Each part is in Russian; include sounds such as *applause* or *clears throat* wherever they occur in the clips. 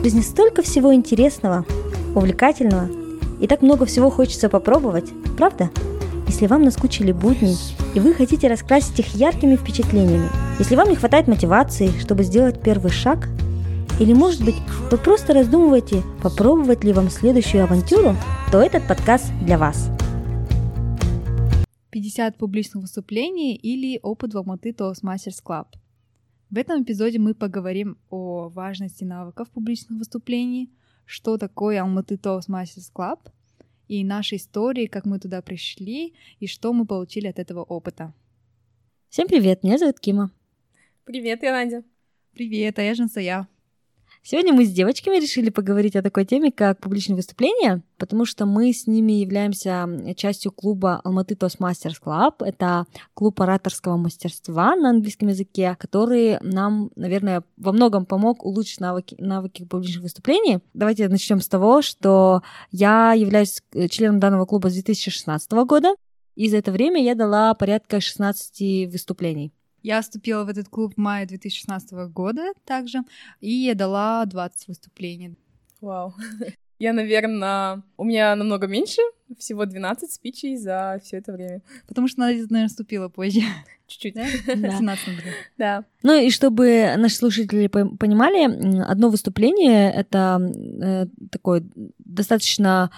В жизни столько всего интересного, увлекательного, и так много всего хочется попробовать, правда? Если вам наскучили будни, и вы хотите раскрасить их яркими впечатлениями, если вам не хватает мотивации, чтобы сделать первый шаг, или, может быть, вы просто раздумываете, попробовать ли вам следующую авантюру, то этот подкаст для вас. 50 публичных выступлений или опыт в Алматы Toastmasters Club. В этом эпизоде мы поговорим о важности навыков публичных выступлений, что такое Алматы Toastmasters Club и нашей истории, как мы туда пришли и что мы получили от этого опыта. Всем привет, меня зовут Кима. Привет, я Надя. Привет, а я Жансая. Сегодня мы с девочками решили поговорить о такой теме, как публичные выступления, потому что мы с ними являемся частью клуба Алматы Toastmasters Club. Это клуб ораторского мастерства на английском языке, который нам, наверное, во многом помог улучшить навыки, навыки публичных выступлений. Давайте начнем с того, что я являюсь э, членом данного клуба с 2016 года, и за это время я дала порядка 16 выступлений. Я вступила в этот клуб в мае 2016 года также, и дала 20 выступлений. Вау. *laughs* Я, наверное, у меня намного меньше, всего 12 спичей за все это время. Потому что Надя, наверное, вступила позже. Чуть-чуть, да? *laughs* Да. 17 Да. Ну и чтобы наши слушатели понимали, одно выступление — это э, такое достаточно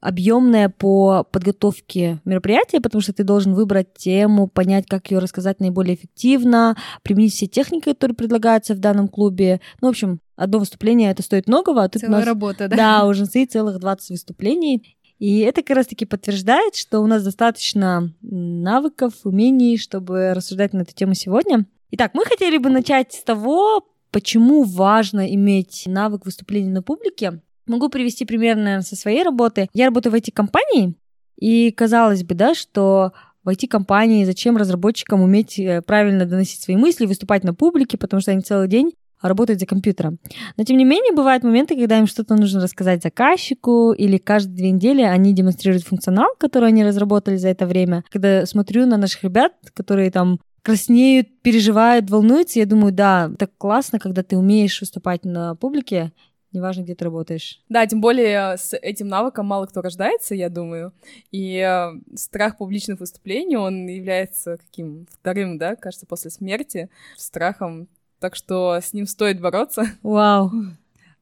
объемное по подготовке мероприятия, потому что ты должен выбрать тему, понять, как ее рассказать наиболее эффективно, применить все техники, которые предлагаются в данном клубе. Ну, в общем, одно выступление это стоит многого, а тут Целая у нас, работа, да? *laughs* Да, уже стоит целых 20 выступлений. И это как раз-таки подтверждает, что у нас достаточно навыков, умений, чтобы рассуждать на эту тему сегодня. Итак, мы хотели бы начать с того, почему важно иметь навык выступления на публике. Могу привести пример, наверное, со своей работы. Я работаю в IT-компании, и казалось бы, да, что в IT-компании зачем разработчикам уметь э, правильно доносить свои мысли, выступать на публике, потому что они целый день работают за компьютером. Но, тем не менее, бывают моменты, когда им что-то нужно рассказать заказчику, или каждые две недели они демонстрируют функционал, который они разработали за это время. Когда смотрю на наших ребят, которые там краснеют, переживают, волнуются, я думаю, да, так классно, когда ты умеешь выступать на публике, неважно, где ты работаешь. Да, тем более с этим навыком мало кто рождается, я думаю. И э, страх публичных выступлений, он является каким вторым, да, кажется, после смерти, страхом. Так что с ним стоит бороться. *laughs* Вау.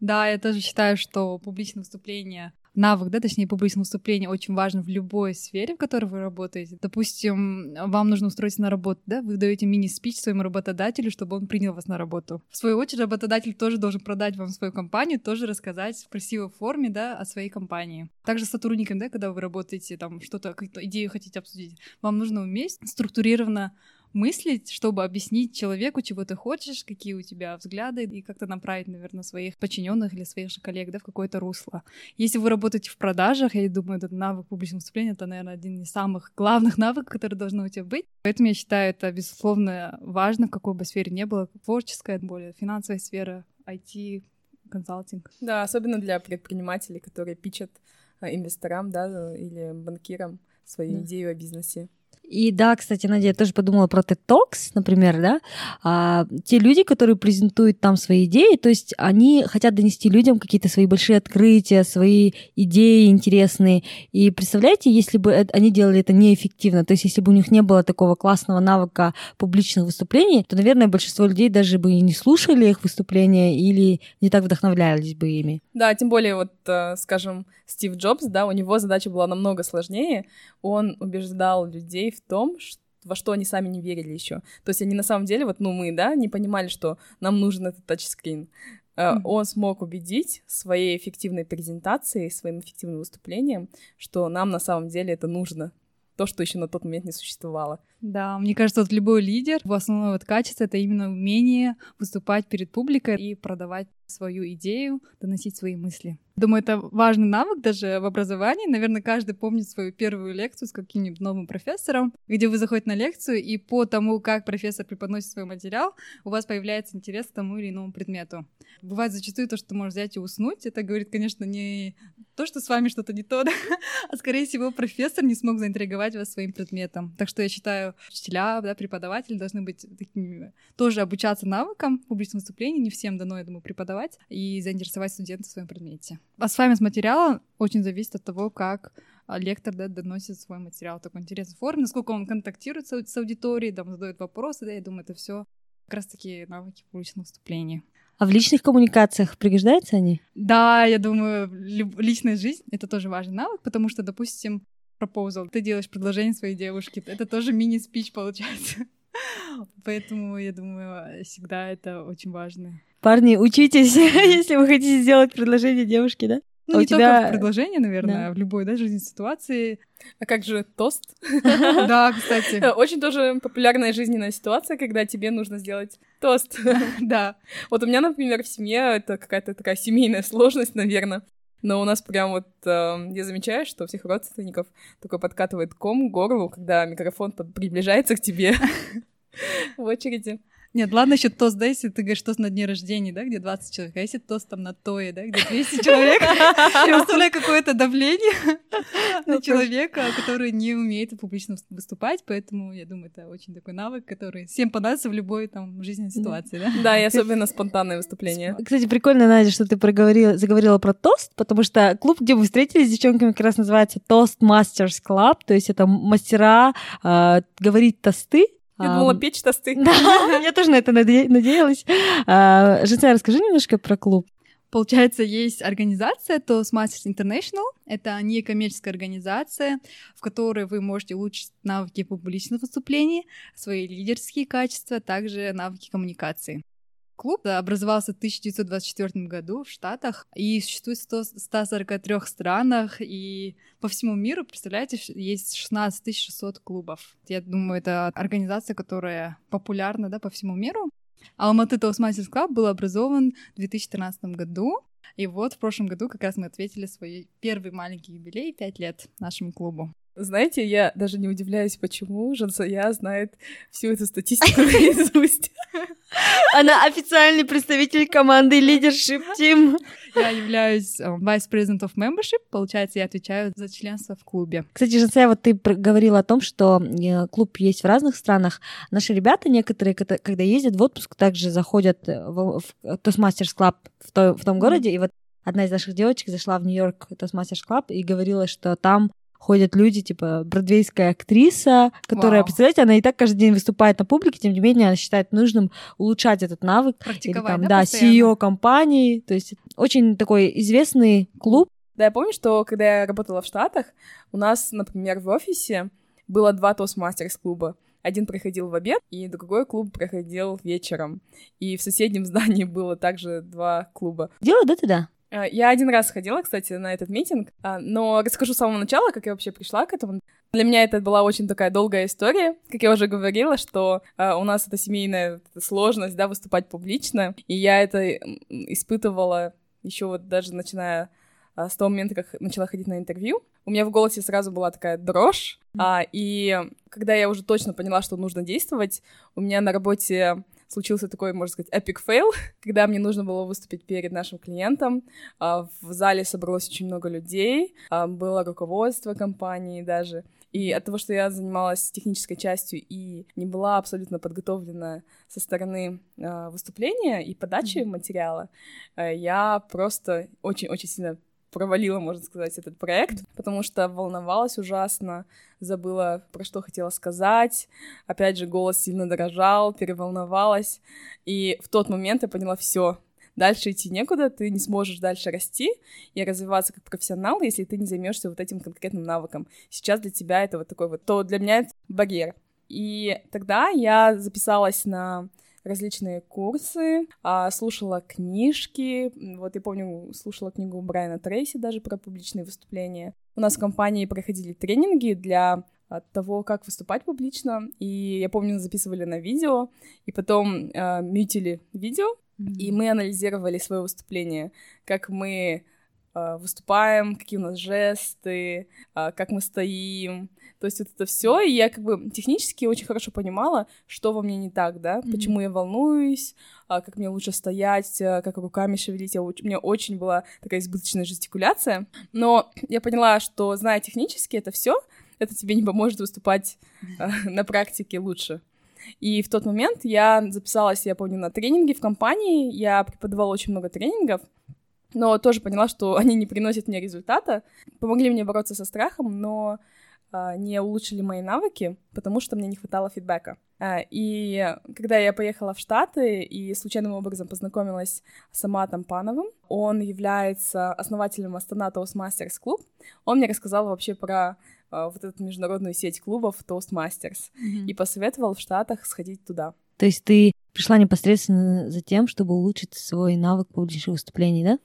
Да, я тоже считаю, что публичное выступление навык, да, точнее, публичное выступление очень важно в любой сфере, в которой вы работаете. Допустим, вам нужно устроиться на работу, да, вы даете мини-спич своему работодателю, чтобы он принял вас на работу. В свою очередь, работодатель тоже должен продать вам свою компанию, тоже рассказать в красивой форме, да, о своей компании. Также с сотрудниками, да, когда вы работаете, там, что-то, какую-то идею хотите обсудить, вам нужно уметь структурированно мыслить, чтобы объяснить человеку, чего ты хочешь, какие у тебя взгляды, и как-то направить, наверное, своих подчиненных или своих же коллег да, в какое-то русло. Если вы работаете в продажах, я думаю, этот навык публичного выступления — это, наверное, один из самых главных *laughs* навыков, который должны у тебя быть. Поэтому я считаю, это, безусловно, важно, в какой бы сфере не было, творческая, более финансовая сфера, IT, консалтинг. Да, особенно для предпринимателей, которые пичат э, инвесторам, да, или банкирам свою да. идею о бизнесе. И да, кстати, Надя, я тоже подумала про TED Talks, например, да, а, те люди, которые презентуют там свои идеи, то есть они хотят донести людям какие-то свои большие открытия, свои идеи интересные. И представляете, если бы они делали это неэффективно, то есть если бы у них не было такого классного навыка публичных выступлений, то, наверное, большинство людей даже бы и не слушали их выступления или не так вдохновлялись бы ими. Да, тем более вот, э, скажем, Стив Джобс, да, у него задача была намного сложнее. Он убеждал людей в том, что во что они сами не верили еще. То есть они на самом деле, вот, ну, мы, да, не понимали, что нам нужен этот тачскрин. Mm-hmm. Он смог убедить своей эффективной презентацией, своим эффективным выступлением, что нам на самом деле это нужно то, что еще на тот момент не существовало. Да, мне кажется, вот любой лидер, в основном вот качество — это именно умение выступать перед публикой и продавать свою идею, доносить свои мысли. Думаю, это важный навык даже в образовании. Наверное, каждый помнит свою первую лекцию с каким-нибудь новым профессором, где вы заходите на лекцию, и по тому, как профессор преподносит свой материал, у вас появляется интерес к тому или иному предмету. Бывает зачастую то, что ты можешь взять и уснуть. Это говорит, конечно, не то, что с вами что-то не то, *laughs* да? а скорее всего профессор не смог заинтриговать вас своим предметом. Так что я считаю, учителя, да, преподаватели должны быть такими, тоже обучаться навыкам публичного выступления. Не всем дано, думаю, преподавать и заинтересовать студентов в своем предмете. А с вами с материала очень зависит от того, как а, лектор да, доносит свой материал в такой интересной форме, насколько он контактирует с, с аудиторией, там, задает вопросы, да, я думаю, это все как раз-таки навыки публичного выступления. А в личных коммуникациях пригождаются они? Да, я думаю, личная жизнь — это тоже важный навык, потому что, допустим, proposal, ты делаешь предложение своей девушке, это тоже мини-спич получается. *laughs* Поэтому, я думаю, всегда это очень важно. Парни, учитесь, *laughs* если вы хотите сделать предложение девушке, да? Ну, а не тебя... только в предложении, наверное, да. в любой, да, жизненной ситуации. А как же тост? *laughs* *laughs* Да, кстати. Очень тоже популярная жизненная ситуация, когда тебе нужно сделать тост. Да. Вот у меня, например, в семье это какая-то такая семейная сложность, наверное. Но у нас прям вот э, я замечаю, что у всех родственников только подкатывает ком к горлу, когда микрофон приближается к тебе в очереди. Нет, ладно еще тост, да, если ты говоришь тост на дне рождения, да, где 20 человек, а если тост там на тое, да, где 200 *laughs* человек, я представляю какое-то давление *laughs* на ну, человека, который не умеет публично выступать, поэтому я думаю, это очень такой навык, который всем понадобится в любой там жизненной ситуации, да? Да, и особенно спонтанное выступление. Кстати, прикольно, Надя, что ты проговорила, заговорила про тост, потому что клуб, где мы встретились с девчонками, как раз называется Toast Masters Club, то есть это мастера э, говорить тосты, я думала, печь тосты. *laughs* Да, я тоже на это надеялась. А, Женя, расскажи немножко про клуб. Получается, есть организация Toastmasters International. Это некоммерческая организация, в которой вы можете улучшить навыки публичных выступлений, свои лидерские качества, а также навыки коммуникации. Клуб образовался в 1924 году в Штатах и существует в 143 странах и по всему миру, представляете, есть 16 600 клубов. Я думаю, это организация, которая популярна да, по всему миру. Алматы Toastmasters Club был образован в 2013 году, и вот в прошлом году как раз мы ответили свой первый маленький юбилей, 5 лет нашему клубу. Знаете, я даже не удивляюсь, почему Жансая знает всю эту статистику *laughs* наизусть. Она официальный представитель команды Leadership Team. Я являюсь э, Vice President of Membership, получается, я отвечаю за членство в клубе. Кстати, Жансая, вот ты говорила о том, что э, клуб есть в разных странах. Наши ребята некоторые, когда ездят в отпуск, также заходят в Toastmasters Club в, то, в том городе, и вот одна из наших девочек зашла в Нью-Йорк Toastmasters Club и говорила, что там ходят люди, типа, бродвейская актриса, которая, Вау. представляете, она и так каждый день выступает на публике, тем не менее, она считает нужным улучшать этот навык. Практиковать, Или, там, да, да CEO компании, то есть очень такой известный клуб. Да, я помню, что когда я работала в Штатах, у нас, например, в офисе было два Toastmasters клуба. Один проходил в обед, и другой клуб проходил вечером. И в соседнем здании *laughs* было также два клуба. Дело, да, туда? А, я один раз ходила, кстати, на этот митинг, а, но расскажу с самого начала, как я вообще пришла к этому. Для меня это была очень такая долгая история. Как я уже говорила, что э, у нас это семейная сложность, да, выступать публично. И я это испытывала еще вот даже начиная с того момента, как начала ходить на интервью. У меня в голосе сразу была такая дрожь. Mm. А, и когда я уже точно поняла, что нужно действовать, у меня на работе случился такой, можно сказать, epic fail, *laughs* когда мне нужно было выступить перед нашим клиентом. А, в зале собралось очень много людей, а, было руководство компании даже. И от того, что я занималась технической частью и не была абсолютно подготовлена со стороны э, выступления и подачи mm-hmm. материала, э, я просто очень-очень сильно провалила, можно сказать, этот проект, потому что волновалась ужасно, забыла, про что хотела сказать. Опять же, голос сильно дорожал, переволновалась. И в тот момент я поняла, все, дальше идти некуда, ты не сможешь дальше расти и развиваться как профессионал, если ты не займешься вот этим конкретным навыком. Сейчас для тебя это вот такой вот, то для меня это барьер. И тогда я записалась на различные курсы, а, слушала книжки. Вот я помню, слушала книгу Брайана Трейси даже про публичные выступления. У нас в компании проходили тренинги для а, того, как выступать публично. И я помню, записывали на видео, и потом э, мютили видео, mm-hmm. и мы анализировали свое выступление, как мы выступаем, какие у нас жесты, э, как мы стоим, то есть вот это все, и я как бы технически очень хорошо понимала, что во мне не так, да, mm-hmm. почему я волнуюсь, а, как мне лучше стоять, а, как руками шевелить. Я, у меня очень была такая избыточная жестикуляция, но *clears throat* я поняла, что зная технически это все, это тебе не поможет выступать mm-hmm. *laughs* на практике лучше. И в тот момент я записалась, я помню, на тренинги в компании, я преподавала очень много тренингов, но тоже поняла, что *laughs* они не приносят мне результата. Помогли мне бороться со страхом, но а, не улучшили мои навыки, потому что мне не хватало фидбэка. А, и когда я поехала в Штаты и случайным образом познакомилась с Аматом Пановым, он является основателем Астана Toastmasters Club, он мне рассказал вообще про а, вот эту международную сеть клубов Toastmasters mm-hmm. и посоветовал в Штатах сходить туда. То есть ты пришла непосредственно за тем, чтобы улучшить свой навык публичных выступлений, да?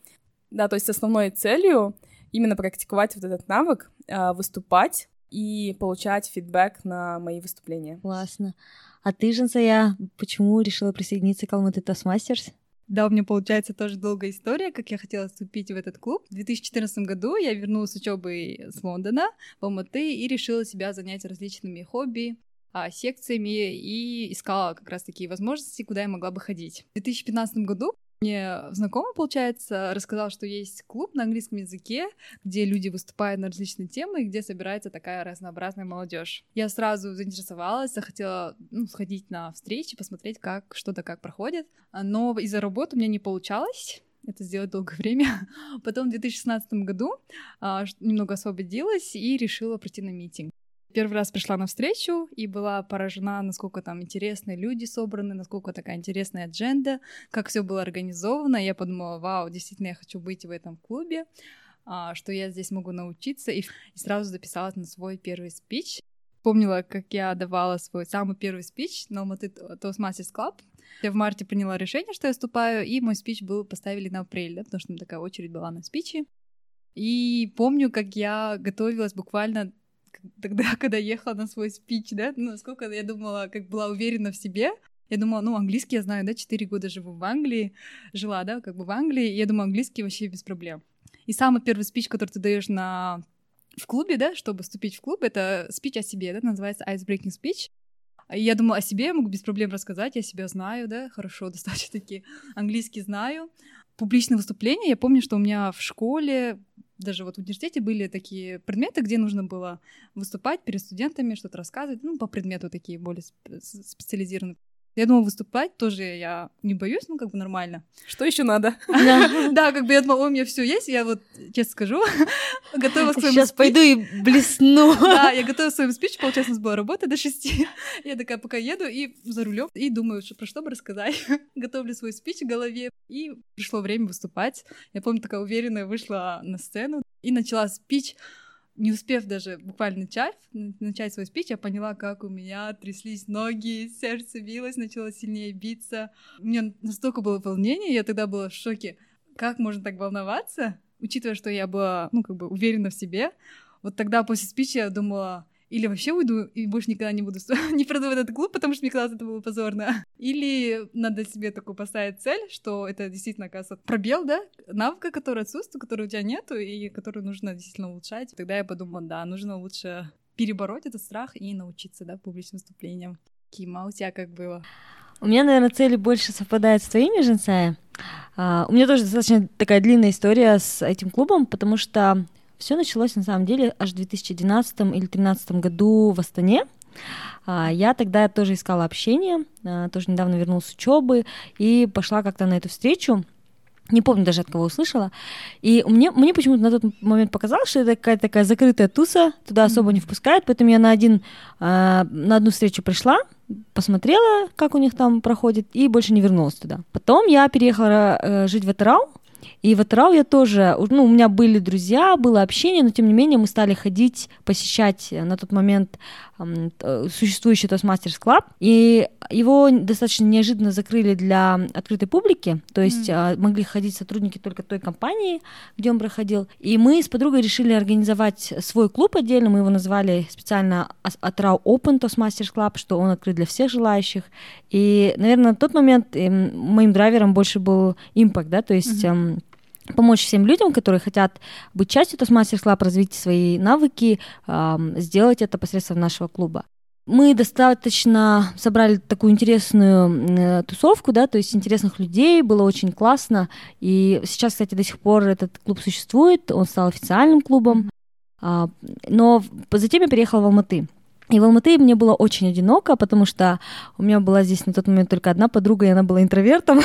Да, то есть основной целью именно практиковать вот этот навык, выступать и получать фидбэк на мои выступления. Классно. А ты, Жансая, почему решила присоединиться к Алматы Toastmasters? Да, у меня получается тоже долгая история, как я хотела вступить в этот клуб. В 2014 году я вернулась с учебы с Лондона в Алматы и решила себя занять различными хобби, а, секциями и искала как раз такие возможности, куда я могла бы ходить. В 2015 году мне знакомый, получается, рассказал, что есть клуб на английском языке, где люди выступают на различные темы и где собирается такая разнообразная молодежь. Я сразу заинтересовалась, захотела ну, сходить на встречи, посмотреть, как что-то как проходит. Но из-за работы у меня не получалось это сделать долгое *laughs* время. Потом в 2016 году а, немного освободилась и решила прийти на митинг. Первый раз пришла на встречу и была поражена, насколько там интересные люди собраны, насколько такая интересная адженда, как все было организовано. Я подумала, вау, действительно, я хочу быть в этом клубе, а, что я здесь могу научиться, и, *laughs* сразу записалась на свой первый спич. Помнила, как я давала свой самый первый спич на Алматы Toastmasters Club. Я в марте приняла решение, что я вступаю, и мой спич был поставили на апрель, да, потому что такая очередь была на спичи. И помню, как я готовилась буквально тогда, *laughs* когда ехала на свой спич, да, ну, насколько я думала, как была уверена в себе, я думала, ну, английский я знаю, да, 4 года живу в Англии, жила, да, как бы в Англии, я думаю, английский вообще без проблем. И самый первый спич, который ты даешь на в клубе, да, чтобы вступить в клуб, это спич о себе, да, называется Ice Breaking Speech. Я думала, о себе я могу без проблем рассказать, я себя знаю, да, хорошо, *laughs* достаточно таки английский знаю. Публичные выступления, я помню, что у меня в школе даже вот в университете были такие предметы, где нужно было выступать перед студентами, что-то рассказывать, ну, по предмету такие более специализированные. Я думала, выступать тоже я не боюсь, ну, как бы нормально. Что еще надо? *laughs* Да, как бы я думала, у меня все есть, я вот, честно скажу, *laughs* готова к своему Сейчас пойду и блесну. *laughs* Да, я готова к своему спичу, получается, у нас была работа до шести. Я такая пока еду и за рулем и думаю, про что бы рассказать. Готовлю свой спич в голове, и пришло время выступать. Я помню, такая уверенная вышла на сцену и начала спич не успев даже буквально начать, начать свой спич, я поняла, как у меня тряслись ноги, сердце билось, начало сильнее биться. У меня настолько было волнение, я тогда была в шоке. Как можно так волноваться, учитывая, что я была, ну, как бы уверена в себе. Вот тогда после спича я думала, или вообще уйду и больше никогда не буду *laughs* не приду в этот клуб, потому что мне казалось, это было позорно. *laughs* Или надо себе такую поставить цель, что это действительно, оказывается, пробел, да, навыка, который отсутствует, который у тебя нету, и который нужно действительно улучшать. Тогда я подумала, да, нужно лучше перебороть этот страх и научиться, да, публичным выступлениям. Кима, у тебя как было? У меня, наверное, цели больше совпадают с твоими, Женсая. Uh, у меня тоже достаточно такая длинная история с этим клубом, потому что все началось на самом деле аж в 2012 или 2013 году в Астане. А, я тогда тоже искала общение, а, тоже недавно вернулась с учебы и пошла как-то на эту встречу. Не помню даже, от кого услышала. И мне, мне почему-то на тот момент показалось, что это какая-то такая закрытая туса, туда особо не впускают, поэтому я на, один, на одну встречу пришла, посмотрела, как у них там проходит, и больше не вернулась туда. Потом я переехала э, жить в Атырау, и в Атырау я тоже, ну, у меня были друзья, было общение, но тем не менее мы стали ходить, посещать на тот момент Э, существующий Toastmasters Club, и его достаточно неожиданно закрыли для открытой публики, то есть mm. могли ходить сотрудники только той компании, где он проходил, и мы с подругой решили организовать свой клуб отдельно, мы его назвали специально Atrau Open Toastmasters Club, что он открыт для всех желающих, и, наверное, на тот момент эм, моим драйвером больше был импакт, да, то есть mm-hmm помочь всем людям, которые хотят быть частью Toastmasters Club, развить свои навыки, сделать это посредством нашего клуба. Мы достаточно собрали такую интересную э, тусовку, да, то есть интересных людей, было очень классно. И сейчас, кстати, до сих пор этот клуб существует, он стал официальным клубом. А, но затем я переехала в Алматы. И в Алматы мне было очень одиноко, потому что у меня была здесь на тот момент только одна подруга, и она была интровертом.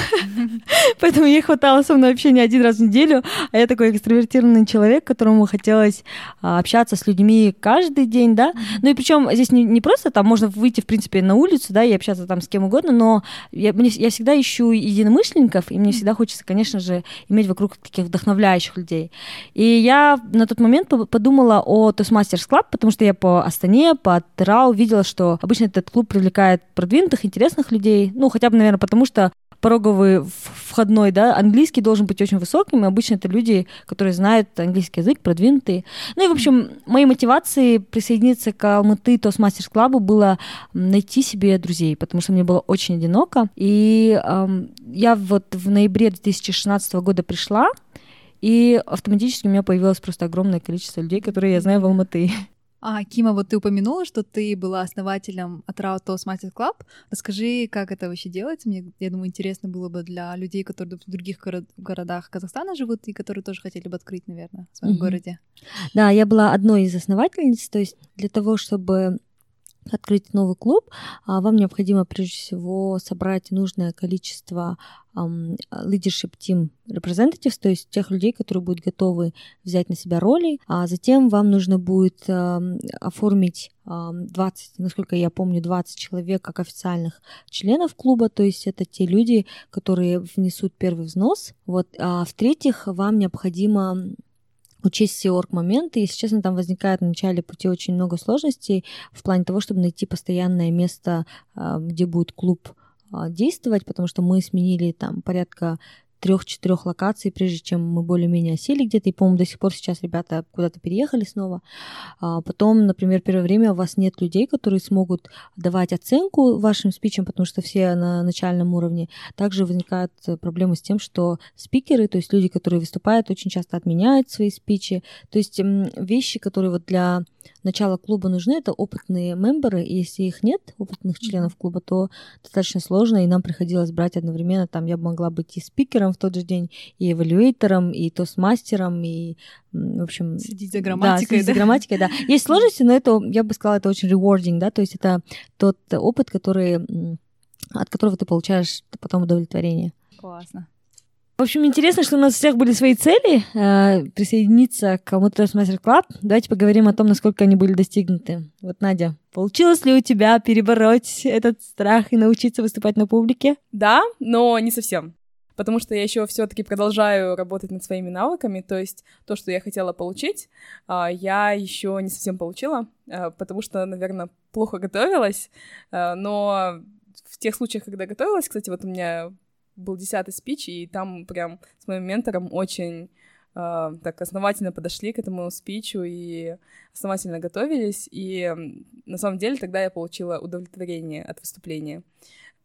*laughs* Поэтому ей хватало со мной общения один раз в неделю. А я такой экстравертированный человек, которому хотелось а, общаться с людьми каждый день, да. Ну и причем здесь не, не просто там можно выйти, в принципе, на улицу, да, и общаться там с кем угодно, но я, мне, я всегда ищу единомышленников, и мне всегда хочется, конечно же, иметь вокруг таких вдохновляющих людей. И я на тот момент подумала о Toastmasters Club, потому что я по Астане, по Терау видела, что обычно этот клуб привлекает продвинутых, интересных людей, ну, хотя бы, наверное, потому что пороговый входной, да, английский должен быть очень высоким, и обычно это люди, которые знают английский язык, продвинутые. Ну и, в общем, моей мотивацией присоединиться к Алматы Toastmasters Club было найти себе друзей, потому что мне было очень одиноко. И эм, я вот в ноябре 2016 года пришла, и автоматически у меня появилось просто огромное количество людей, которые я знаю в Алматы. А, Кима, вот ты упомянула, что ты была основателем Atrao Toastmasters Club. Расскажи, как это вообще делается. Мне, я думаю, интересно было бы для людей, которые в других город, городах Казахстана живут и которые тоже хотели бы открыть, наверное, в своем mm-hmm. городе. Да, я была одной из основательниц, то есть для того, чтобы открыть новый клуб, а, вам необходимо прежде всего собрать нужное количество leadership team representatives, то есть тех людей, которые будут готовы взять на себя роли, а затем вам нужно будет оформить 20, насколько я помню, 20 человек как официальных членов клуба, то есть это те люди, которые внесут первый взнос. Вот. А в-третьих, вам необходимо учесть все орг-моменты. Если честно, там возникает в начале пути очень много сложностей в плане того, чтобы найти постоянное место, а, где будет клуб а, действовать, потому что мы сменили там порядка трех-четырех локаций, прежде чем мы более-менее осели где-то. И, по-моему, до сих пор сейчас ребята куда-то переехали снова. А потом, например, первое время у вас нет людей, которые смогут давать оценку вашим спичам, потому что все на начальном уровне. Также возникают проблемы с тем, что спикеры, то есть люди, которые выступают, очень часто отменяют свои спичи. То есть вещи, которые вот для начала клуба нужны, это опытные мемберы, и если их нет, опытных членов клуба, то достаточно сложно, и нам приходилось брать одновременно, там я могла быть и спикером в тот же день, и эвалюэйтором, и тостмастером, и, в общем... Следить за грамматикой, да? Следить да? за грамматикой, да. Есть сложности, но это, я бы сказала, это очень rewarding, да, то есть это тот опыт, который, от которого ты получаешь потом удовлетворение. Классно. В общем, интересно, что у нас у всех были свои цели э, присоединиться к Motorist Master Club. Давайте поговорим о том, насколько они были достигнуты. Вот, Надя, получилось ли у тебя перебороть этот страх и научиться выступать на публике? Да, но не совсем. Потому что я еще все-таки продолжаю работать над своими навыками, то есть то, что я хотела получить, э, я еще не совсем получила, э, потому что, наверное, плохо готовилась. Э, но в тех случаях, когда готовилась, кстати, вот у меня был десятый спич, и там прям с моим ментором очень Uh, так основательно подошли к этому спичу и основательно готовились, и на самом деле тогда я получила удовлетворение от выступления.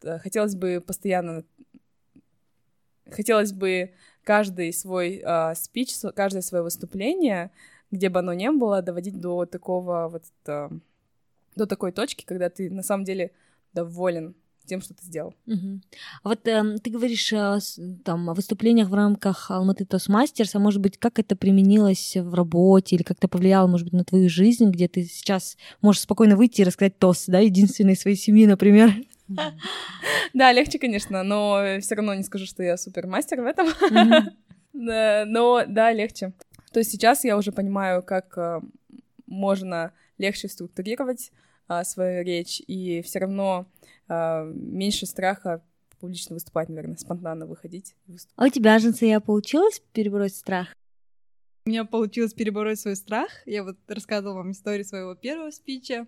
Хотелось бы постоянно... Хотелось бы каждый свой uh, спич, каждое свое выступление, где бы оно ни было, доводить до такого вот... Uh, до такой точки, когда ты на самом деле доволен тем, что ты сделал. Угу. А вот э, ты говоришь э, там, о выступлениях в рамках Алматы Тосмастерс, а может быть, как это применилось в работе или как-то повлияло, может быть, на твою жизнь, где ты сейчас можешь спокойно выйти и рассказать тост, да, единственной своей семьи, например? Да, легче, конечно, но все равно не скажу, что я супермастер в этом. *laughs* Но да, легче. То есть сейчас я уже понимаю, как э, можно легче структурировать а, свою речь, и все равно меньше страха публично выступать, наверное, спонтанно выходить. А у тебя, Жансия, получилось перебороть страх? У меня получилось перебороть свой страх. Я вот рассказывала вам историю своего первого спича.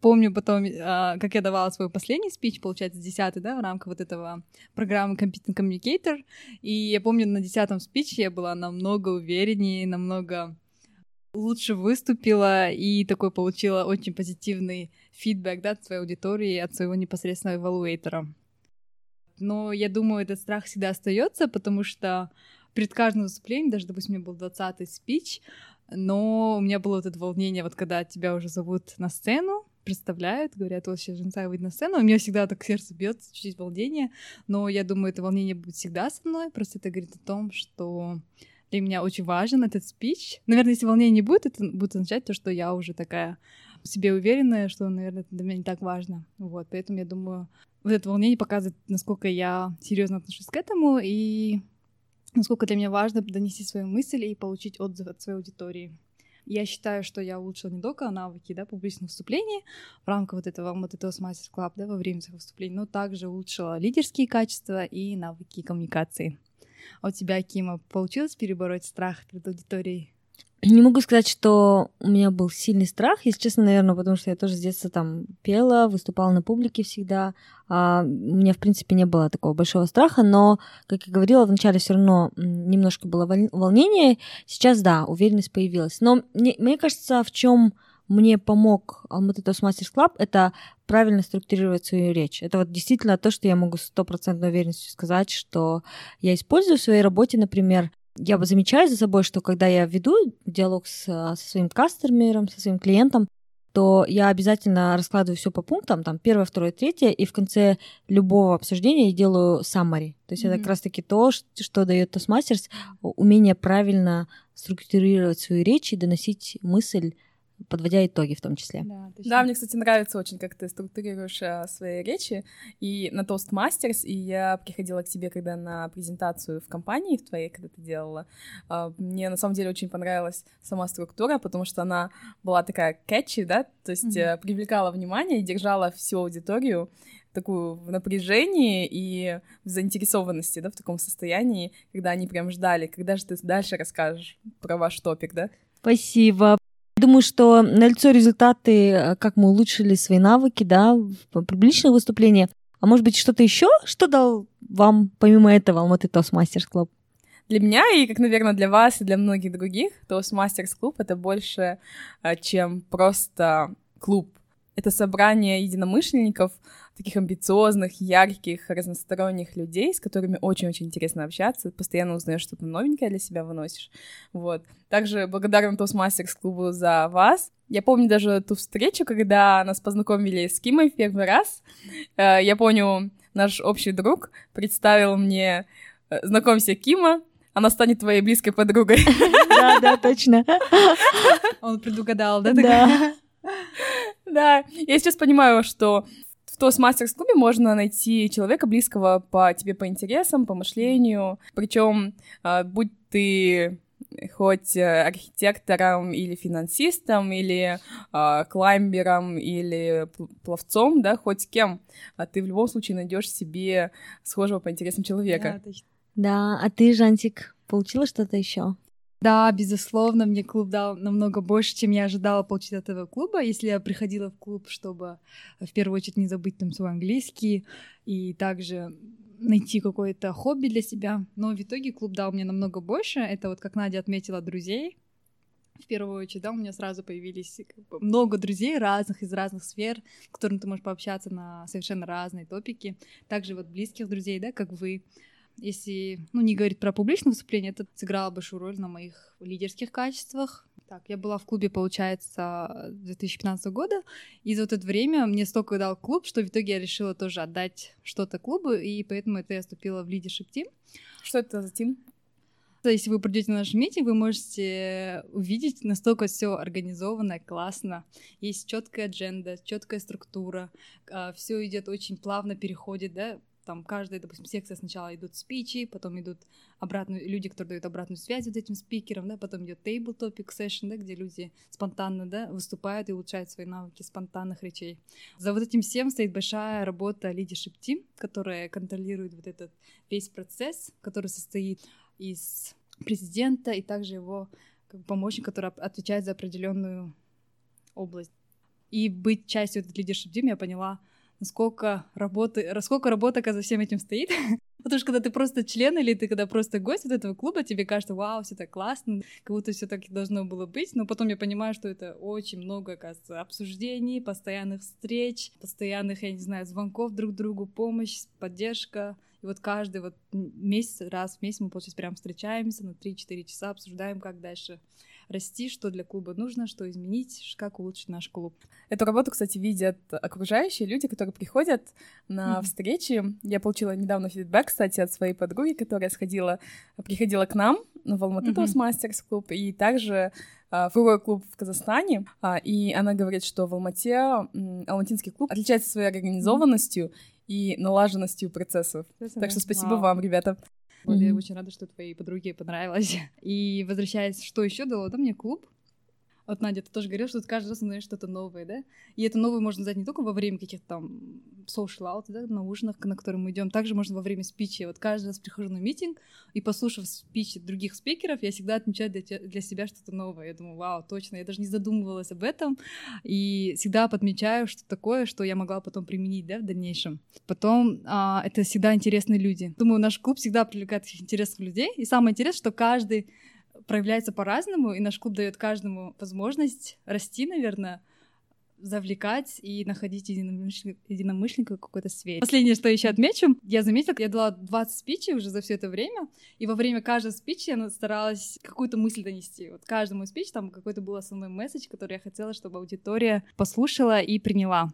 Помню потом, а, как я давала свой последний спич, получается, десятый, да, в рамках вот этого программы Competent Communicator. И я помню, на десятом спиче я была намного увереннее, намного лучше выступила и такой получила очень позитивный фидбэк да, от своей аудитории, от своего непосредственного эвалуэйтера. Но я думаю, этот страх всегда остается, потому что перед каждым выступлением, даже, допустим, у меня был 20-й спич, но у меня было вот это волнение, вот когда тебя уже зовут на сцену, представляют, говорят, вот сейчас Женсай выйдет на сцену, у меня всегда так сердце бьется, чуть-чуть волнение, но я думаю, это волнение будет всегда со мной, просто это говорит о том, что для меня очень важен этот спич. Наверное, если волнения не будет, это будет означать то, что я уже такая в себе уверенная, что, наверное, это для меня не так важно. Вот, поэтому я думаю, вот это волнение показывает, насколько я серьезно отношусь к этому и насколько для меня важно донести свою мысль и получить отзыв от своей аудитории. Я считаю, что я улучшила не только навыки да, публичных выступлений в рамках вот этого, вот этого Masters Club да, во время своих выступлений, но также улучшила лидерские качества и навыки коммуникации. А у тебя, Кима, получилось перебороть страх перед аудиторией? Не могу сказать, что у меня был сильный страх, если честно, наверное, потому что я тоже с детства там пела, выступала на публике всегда. А, у меня, в принципе, не было такого большого страха, но, как я говорила, вначале все равно немножко было волнение. Сейчас, да, уверенность появилась. Но мне, мне кажется, в чем мне помог Almaty Toastmasters Club, это правильно структурировать свою речь. Это вот действительно то, что я могу с стопроцентной уверенностью сказать, что я использую в своей работе, например, я замечаю за собой, что когда я веду диалог с, со своим customer ом, со своим клиентом, то я обязательно раскладываю все по пунктам, там первое, второе, третье, и в конце любого обсуждения я делаю summary. То есть mm-hmm. это как раз-таки то, что, что дает Toastmasters, умение правильно структурировать свою речь и доносить мысль подводя итоги в том числе. Да, да, мне, кстати, нравится очень, как ты структурируешь а, свои речи. И на Toastmasters, и я приходила к тебе, когда на презентацию в компании в твоей, когда ты делала, а, мне на самом деле очень понравилась сама структура, потому что она была такая catchy, да, то есть mm-hmm. привлекала внимание и держала всю аудиторию такую в напряжении и в заинтересованности, да, в таком состоянии, когда они прям ждали, когда же ты дальше расскажешь про ваш топик, да? Спасибо. Думаю, что налицо результаты, э, как мы улучшили свои навыки, да, публичных выступлениях. А может быть, что-то еще, что дал вам, помимо этого, Алматы Toastmasters Club? Для меня и, как, наверное, для вас и для многих других, Toastmasters Club — это больше, э, чем просто клуб. Это собрание единомышленников, таких амбициозных, ярких, разносторонних людей, с которыми очень-очень интересно общаться, постоянно узнаешь что-то новенькое для себя выносишь. Вот. Также благодарен Toastmasters клубу за вас. Я помню даже ту встречу, когда нас познакомили с Кимой в первый раз. Э, я помню, наш общий друг представил мне э, «Знакомься, Кима, она станет твоей близкой подругой». *laughs* Да, да, точно. Он предугадал, да? Да. *laughs* Да, я сейчас понимаю, что в Toastmasters клубе можно найти человека близкого по тебе по интересам, по мышлению. Причем, а, будь ты хоть э, архитектором или финансистом, или э, или пловцом, да, хоть кем, а ты в любом случае найдешь себе схожего по интересам человека. Да, точно. да, а ты, Жантик, получила что-то еще? Да, безусловно, мне клуб дал намного больше, чем я ожидала получить от этого клуба. Если я приходила в клуб, чтобы в первую очередь не забыть там свой английский и также найти какое-то хобби для себя. Но в итоге клуб дал мне намного больше. Это вот, как Надя отметила, друзей. В первую очередь, да, у меня сразу появились как бы, много друзей разных, из разных сфер, с которыми ты можешь пообщаться на совершенно разные топики. Также вот близких друзей, да, как вы. Если, ну, не говорить про публичное выступление, это сыграло большую роль на моих лидерских качествах. Так, я была в клубе, получается, 2015 года, и за вот это время мне столько дал клуб, что в итоге я решила тоже отдать что-то клубу, и поэтому это я вступила в лидершип тим. Что это за тим? Если вы придете на наш митинг, вы можете увидеть, настолько все организовано, классно. Есть четкая адженда, четкая структура, а, все идет очень плавно, переходит, да, там каждая, допустим, секция сначала идут спичи, потом идут обратные люди, которые дают обратную связь вот этим спикерам, да, потом идет table topic session, да, где люди спонтанно, да, выступают и улучшают свои навыки спонтанных речей. За вот этим всем стоит большая работа leadership team, которая контролирует вот этот весь процесс, который состоит из президента и также его как бы, помощник, который отвечает за определенную область. И быть частью этой leadership team я поняла — насколько работы, сколько работы за всем этим стоит. *laughs* Потому что когда ты просто член или ты когда просто гость вот этого клуба, тебе кажется, вау, все так классно, как будто все так и должно было быть. Но потом я понимаю, что это очень много, оказывается, обсуждений, постоянных встреч, постоянных, я не знаю, звонков друг другу, помощь, поддержка. И вот каждый вот месяц, раз в месяц мы, получается, прям встречаемся на 3-4 часа, обсуждаем, как дальше расти, что для клуба нужно, что изменить, как улучшить наш клуб. Эту работу, кстати, видят окружающие люди, которые приходят на mm-hmm. встречи. Я получила недавно фидбэк, кстати, от своей подруги, которая сходила, приходила к нам в Алматы mm-hmm. Masters клуб, и также в другой клуб в Казахстане, а, и она говорит, что в Алмате алматинский клуб отличается своей организованностью mm-hmm. и налаженностью процессов. Это так что спасибо wow. вам, ребята. Вот, mm-hmm. Я очень рада, что твоей подруге понравилось. *laughs* И возвращаясь, что еще дало да, мне клуб? Вот Надя, ты тоже говорила, что ты каждый раз узнаешь что-то новое, да? И это новое можно узнать не только во время каких-то там social out, да, на ужинах, на которые мы идем, также можно во время спичи. Вот каждый раз прихожу на митинг, и послушав спичи других спикеров, я всегда отмечаю для, для себя что-то новое. Я думаю, вау, точно, я даже не задумывалась об этом, и всегда подмечаю что такое, что я могла потом применить, да, в дальнейшем. Потом а, это всегда интересные люди. Думаю, наш клуб всегда привлекает интересных людей, и самое интересное, что каждый проявляется по-разному, и наш клуб дает каждому возможность расти, наверное, завлекать и находить единомышленников, единомышленников в какой-то сфере. Последнее, что еще отмечу, я заметила, я дала 20 спичей уже за все это время, и во время каждой спичи я старалась какую-то мысль донести. Вот каждому спич там какой-то был основной месседж, который я хотела, чтобы аудитория послушала и приняла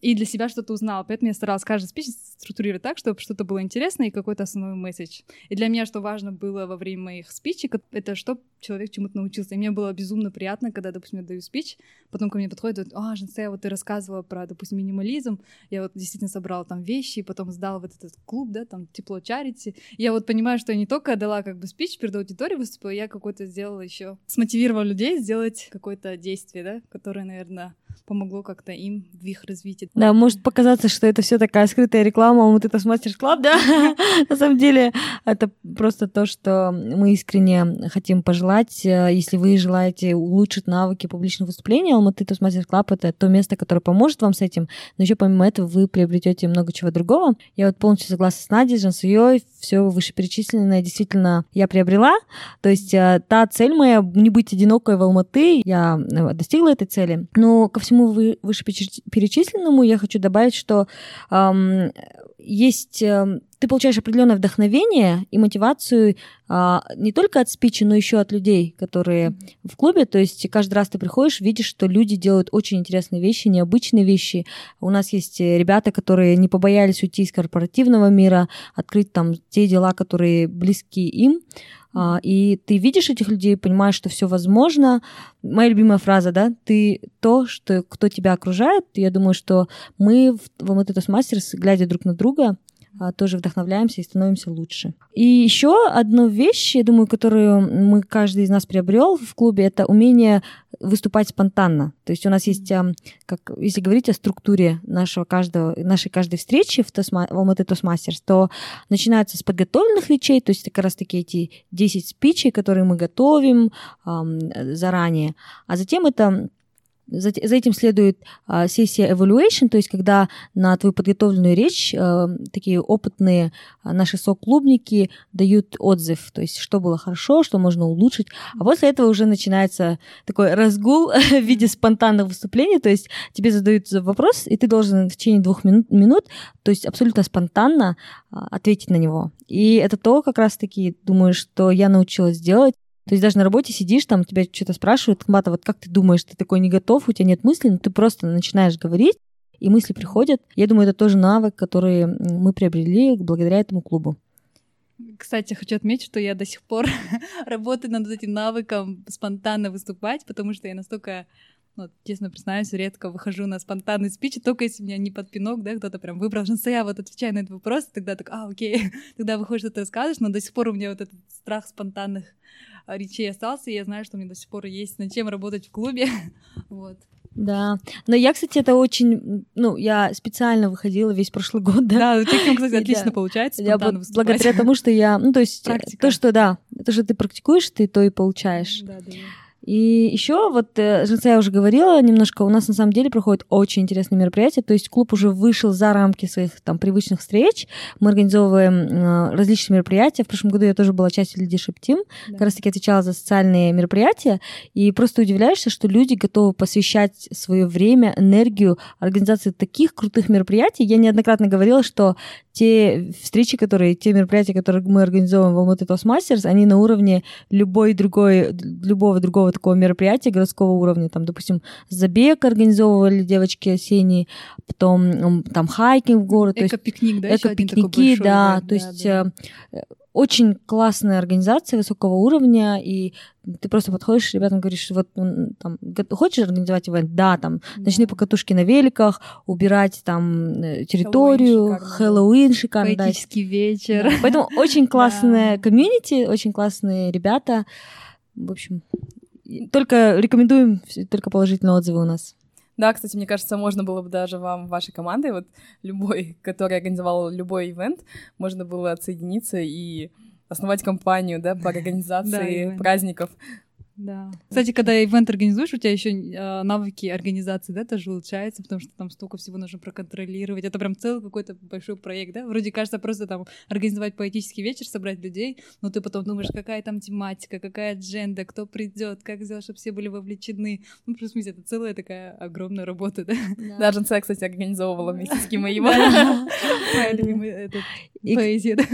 и для себя что-то узнала. Поэтому я старалась каждый спич структурировать так, чтобы что-то было интересно и какой-то основной месседж. И для меня что важно было во время моих спичей, это что человек чему-то научился. И мне было безумно приятно, когда, допустим, я даю спич, потом ко мне подходит, а, Женсе, вот ты рассказывала про, допустим, минимализм, я вот действительно собрала там вещи, и потом сдала в этот клуб, да, там, тепло чарити. Я вот понимаю, что я не только дала как бы спич перед аудиторией выступила, я какой-то сделала еще, смотивировала людей сделать какое-то действие, да, которое, наверное, помогло как-то им в их развитии. Да, может показаться, что это все такая скрытая реклама, вот Toastmasters Club, да? *laughs* На самом деле это просто то, что мы искренне хотим пожелать. Э, если вы желаете улучшить навыки публичного выступления, Almaty Toastmasters Club это то место, которое поможет вам с этим, но еще помимо этого вы приобретете много чего другого. Я вот полностью согласна с Надей, Жансуей, все вышеперечисленное действительно я приобрела. То есть э, та цель моя, не быть одинокой в Алматы, я э, достигла этой цели. Но ко всему вышеперечисленному я хочу добавить, что эм, есть, э, ты получаешь определенное вдохновение и мотивацию э, не только от спичи, но еще от людей, которые в клубе. То есть каждый раз ты приходишь, видишь, что люди делают очень интересные вещи, необычные вещи. У нас есть ребята, которые не побоялись уйти из корпоративного мира, открыть там те дела, которые близки им. А, и ты видишь этих людей, понимаешь, что все возможно. Моя любимая фраза, да, ты то, что кто тебя окружает. Я думаю, что мы в Алматы Мастерс, глядя друг на друга, а, тоже вдохновляемся и становимся лучше. И еще одну вещь, я думаю, которую мы каждый из нас приобрел в клубе, это умение выступать спонтанно. То есть у нас есть, как если говорить о структуре нашего каждого, нашей каждой встречи в, Тосма, в Алматы Тосмастерс, то начинается с подготовленных речей, то есть как раз таки эти 10 спичей, которые мы готовим эм, заранее, а затем это за, за этим следует а, сессия evaluation, то есть когда на твою подготовленную речь а, такие опытные а, наши соклубники дают отзыв, то есть что было хорошо, что можно улучшить. А после этого уже начинается такой разгул *laughs* в виде спонтанных выступлений, то есть тебе задают вопрос, и ты должен в течение двух минут, минут то есть абсолютно спонтанно а, ответить на него. И это то, как раз-таки, думаю, что я научилась делать. То есть даже на работе сидишь, там тебя что-то спрашивают, Мата, вот как ты думаешь, ты такой не готов, у тебя нет мыслей, но ты просто начинаешь говорить, и мысли приходят. Я думаю, это тоже навык, который мы приобрели благодаря этому клубу. Кстати, хочу отметить, что я до сих пор *laughs* работаю над этим навыком спонтанно выступать, потому что я настолько ну, честно признаюсь, редко выхожу на спонтанный спич, только если меня не под пинок, да, кто-то прям выбрал, что я вот отвечаю на этот вопрос, тогда так, а, окей, *laughs* тогда выходит, что ты расскажешь, но до сих пор у меня вот этот страх спонтанных речей остался, и я знаю, что у меня до сих пор есть над чем работать в клубе. *laughs* вот. Да. Но я, кстати, это очень... Ну, я специально выходила весь прошлый год, да. Да, таким, кстати, отлично да. получается я Благодаря тому, что я... Ну, то есть Практика. то, что, да, то, что ты практикуешь, ты то и получаешь. Да, да. И еще, вот, э, Женца я уже говорила немножко, у нас на самом деле проходит очень интересное мероприятие, то есть клуб уже вышел за рамки своих там привычных встреч, мы организовываем э, различные мероприятия, в прошлом году я тоже была частью Leadership Team, да. как раз таки отвечала за социальные мероприятия, и просто удивляешься, что люди готовы посвящать свое время, энергию организации таких крутых мероприятий. Я неоднократно говорила, что те встречи, которые, те мероприятия, которые мы организовываем в Алматы Toastmasters, они на уровне любой другой, любого другого такого мероприятия городского уровня. Там, допустим, забег организовывали девочки осенние, потом там хайкинг в город. Эко-пикник, да? Эко-пикники, да. То есть да. Э, очень классная организация высокого уровня, и ты просто подходишь, ребятам говоришь, вот там, хочешь организовать event? Да, там, да. ночные покатушки на великах, убирать там э, территорию, Хэллоуин шикарно. Поэтический да. вечер. Да. Поэтому очень *laughs* классная community, очень классные ребята. В общем, только рекомендуем, только положительные отзывы у нас. Да, кстати, мне кажется, можно было бы даже вам, вашей командой, вот любой, который организовал любой ивент, можно было отсоединиться и основать компанию, да, по *laughs* организации праздников. Да. Кстати, когда ивент организуешь, у тебя еще э, навыки организации, да, тоже улучшаются, потому что там столько всего нужно проконтролировать. Это прям целый какой-то большой проект, да? Вроде кажется просто там организовать поэтический вечер, собрать людей, но ты потом думаешь, какая там тематика, какая адженда, кто придет, как сделать, чтобы все были вовлечены. Ну, плюс смысле, это целая такая огромная работа, да? Да, Даже Джинсе, кстати, организовывала вместе с Кимой *laughs* его. Поэзия, да.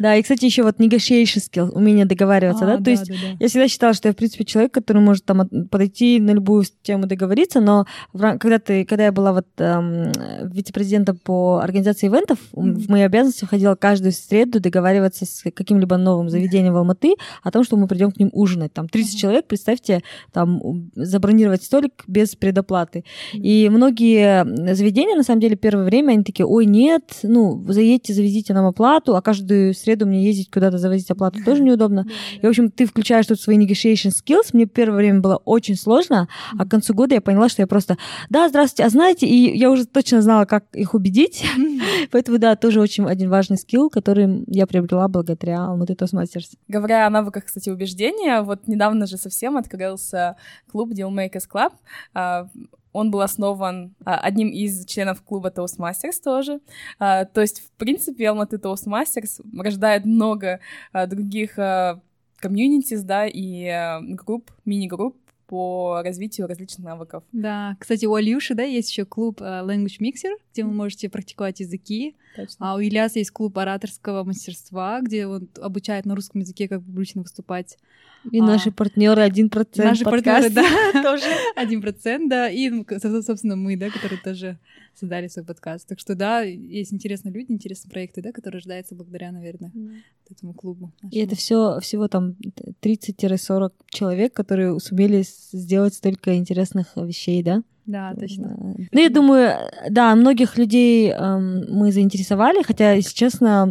Да, и, кстати, еще вот negotiation skill, умение договариваться, да? А, То есть я всегда считала, что я, в принципе, человек, который может там подойти на любую тему договориться, но когда ты, когда я была вот эм, вице-президентом по организации ивентов, mm-hmm. в мои обязанности входило каждую среду договариваться с каким-либо новым заведением в Алматы о том, что мы придем к ним ужинать. Там 30 mm-hmm. человек, представьте, там забронировать столик без предоплаты. Mm-hmm. И многие заведения, на самом деле, первое время, они такие, ой, нет, ну, заедьте, завезите нам оплату, а каждую среду мне ездить куда-то завозить оплату тоже неудобно. И, в общем, ты включаешь тут свои negotiation skills, skills мне первое время было очень сложно, а к концу года я поняла, что я просто, да, здравствуйте, а знаете, и я уже точно знала, как их убедить, *laughs* поэтому, да, тоже очень один важный скилл, который я приобрела благодаря Almaty Toastmasters. Говоря о навыках, кстати, убеждения, вот недавно же совсем открылся клуб Dealmakers Club, а, он был основан а, одним из членов клуба Toastmasters тоже. А, то есть, в принципе, Almaty Toastmasters рождает много других комьюнитис, да, и э, групп, мини-групп по развитию различных навыков. Да, кстати, у Алюши, да, есть еще клуб uh, Language Mixer, где вы можете практиковать языки. Точно. А у Ильяса есть клуб ораторского мастерства, где он обучает на русском языке, как публично выступать. И а, наши партнеры один процент. Наши партнеры, да, *laughs* тоже один процент, да. И, ну, собственно, мы, да, которые тоже создали свой подкаст. Так что, да, есть интересные люди, интересные проекты, да, которые рождаются благодаря, наверное, mm. этому клубу. Нашему. И это все всего там 30-40 человек, которые сумели сделать столько интересных вещей, да? Да, точно. Ну, я думаю, да, многих людей эм, мы заинтересовали, хотя, если честно,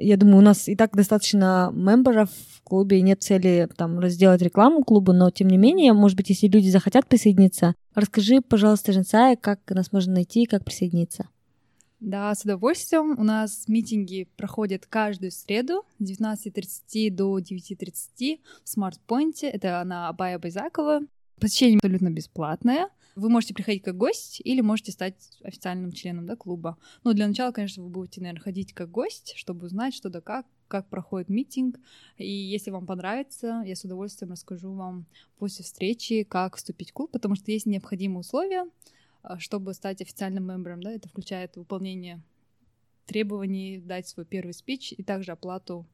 я думаю, у нас и так достаточно мемберов в клубе, и нет цели там разделать рекламу клубу, но тем не менее, может быть, если люди захотят присоединиться, расскажи, пожалуйста, Женсая, как нас можно найти, как присоединиться. Да, с удовольствием. У нас митинги проходят каждую среду с 19.30 до 9.30 в смарт-пойнте. Это на Абая Байзакова. Посещение абсолютно бесплатное. Вы можете приходить как гость или можете стать официальным членом да, клуба. Ну, для начала, конечно, вы будете, наверное, ходить как гость, чтобы узнать, что да как, как проходит митинг. И если вам понравится, я с удовольствием расскажу вам после встречи, как вступить в клуб, потому что есть необходимые условия, а, чтобы стать официальным мембером. Да? Это включает выполнение требований, дать свой первый спич и также оплату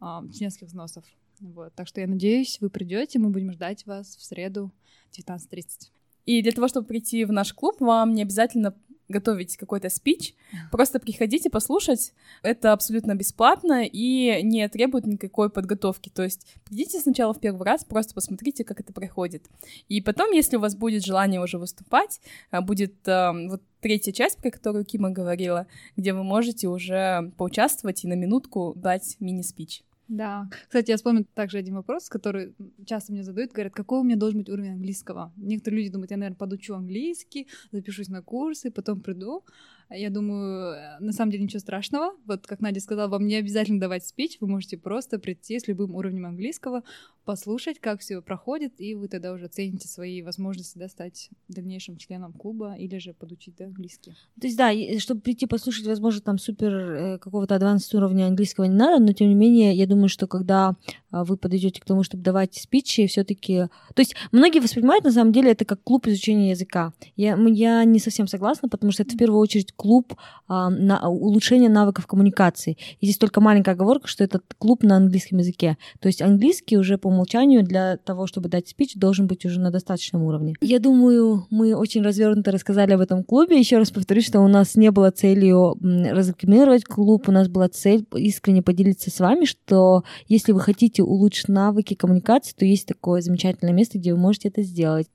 а, членских взносов. Вот. Так что я надеюсь, вы придете, мы будем ждать вас в среду 19.30. И для того, чтобы прийти в наш клуб, вам не обязательно готовить какой-то спич, просто приходите послушать, это абсолютно бесплатно и не требует никакой подготовки, то есть придите сначала в первый раз, просто посмотрите, как это проходит, и потом, если у вас будет желание уже выступать, а, будет э, вот третья часть, про которую Кима говорила, где вы можете уже поучаствовать и на минутку дать мини-спич. Да. Кстати, я вспомню также один вопрос, который часто мне задают. Говорят, какой у меня должен быть уровень английского? Некоторые люди думают, я, наверное, подучу английский, запишусь на курсы, потом приду. Я думаю, э, на самом деле ничего страшного. Вот как Надя сказала, вам не обязательно давать спич, вы можете просто прийти с любым уровнем английского, послушать, как все проходит, и вы тогда уже оцените свои возможности да, стать дальнейшим членом клуба или же подучить да, английский. То есть, да, чтобы прийти послушать, возможно, там супер э, какого-то адванс уровня английского не надо, но тем не менее, я думаю, что когда а, вы подойдете к тому, чтобы давать спичи, все-таки. То есть многие воспринимают на самом деле это как клуб изучения языка. Я, я не совсем согласна, потому что это в первую очередь клуб а, на улучшение навыков коммуникации. И здесь только маленькая оговорка, что это клуб на английском языке. То есть английский уже по умолчанию для того, чтобы дать спич, должен быть уже на достаточном уровне. Я думаю, мы очень развернуто рассказали об этом клубе. Еще раз повторюсь, что у нас не было целью разрекламировать клуб, у нас была цель искренне поделиться с вами, что если вы хотите улучшить навыки коммуникации, то есть такое замечательное место, где вы можете это сделать.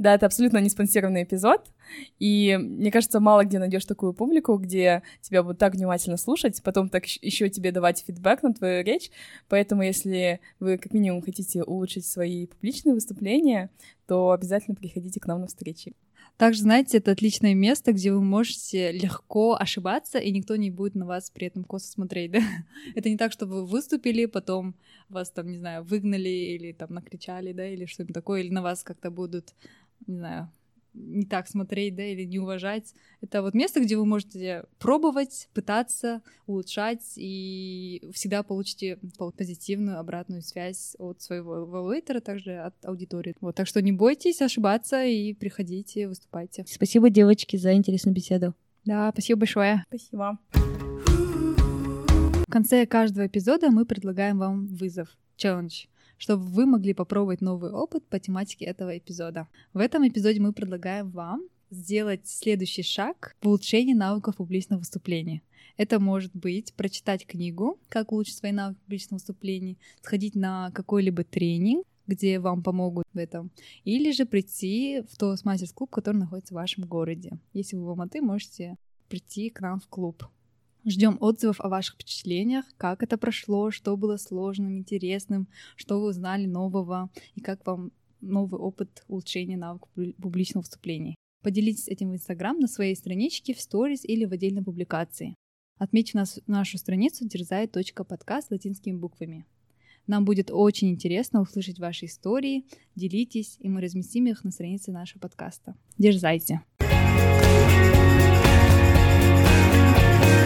Да, это абсолютно не спонсированный эпизод. И мне кажется, мало где найдешь такую публику, где тебя будут так внимательно слушать, потом так еще тебе давать фидбэк на твою речь. Поэтому, если вы как минимум хотите улучшить свои публичные выступления, то обязательно приходите к нам на встречи. Также, знаете, это отличное место, где вы можете легко ошибаться, и никто не будет на вас при этом косо смотреть, *laughs* да? Это не так, что вы выступили, потом вас там, не знаю, выгнали или там накричали, да, или что-нибудь такое, или на вас как-то будут, не знаю, не так смотреть, да, или не уважать. Это вот место, где вы можете пробовать, пытаться, улучшать, и всегда получите позитивную обратную связь от своего эвалуатора, также от аудитории. Вот, так что не бойтесь ошибаться и приходите, выступайте. Спасибо, девочки, за интересную беседу. Да, спасибо большое. Спасибо. В конце каждого эпизода мы предлагаем вам вызов, челлендж чтобы вы могли попробовать новый опыт по тематике этого эпизода. В этом эпизоде мы предлагаем вам сделать следующий шаг в улучшении навыков публичного выступления. Это может быть прочитать книгу «Как улучшить свои навыки публичного выступления», сходить на какой-либо тренинг, где вам помогут в этом, или же прийти в тот мастер-клуб, который находится в вашем городе. Если вы в Алматы, можете прийти к нам в клуб. Ждем отзывов о ваших впечатлениях, как это прошло, что было сложным, интересным, что вы узнали нового и как вам новый опыт улучшения навыков публичного выступления. Поделитесь этим в Инстаграм на своей страничке, в сторис или в отдельной публикации. Отметьте нас, нашу страницу дерзай.подкаст латинскими буквами. Нам будет очень интересно услышать ваши истории, делитесь, и мы разместим их на странице нашего подкаста. Дерзайте!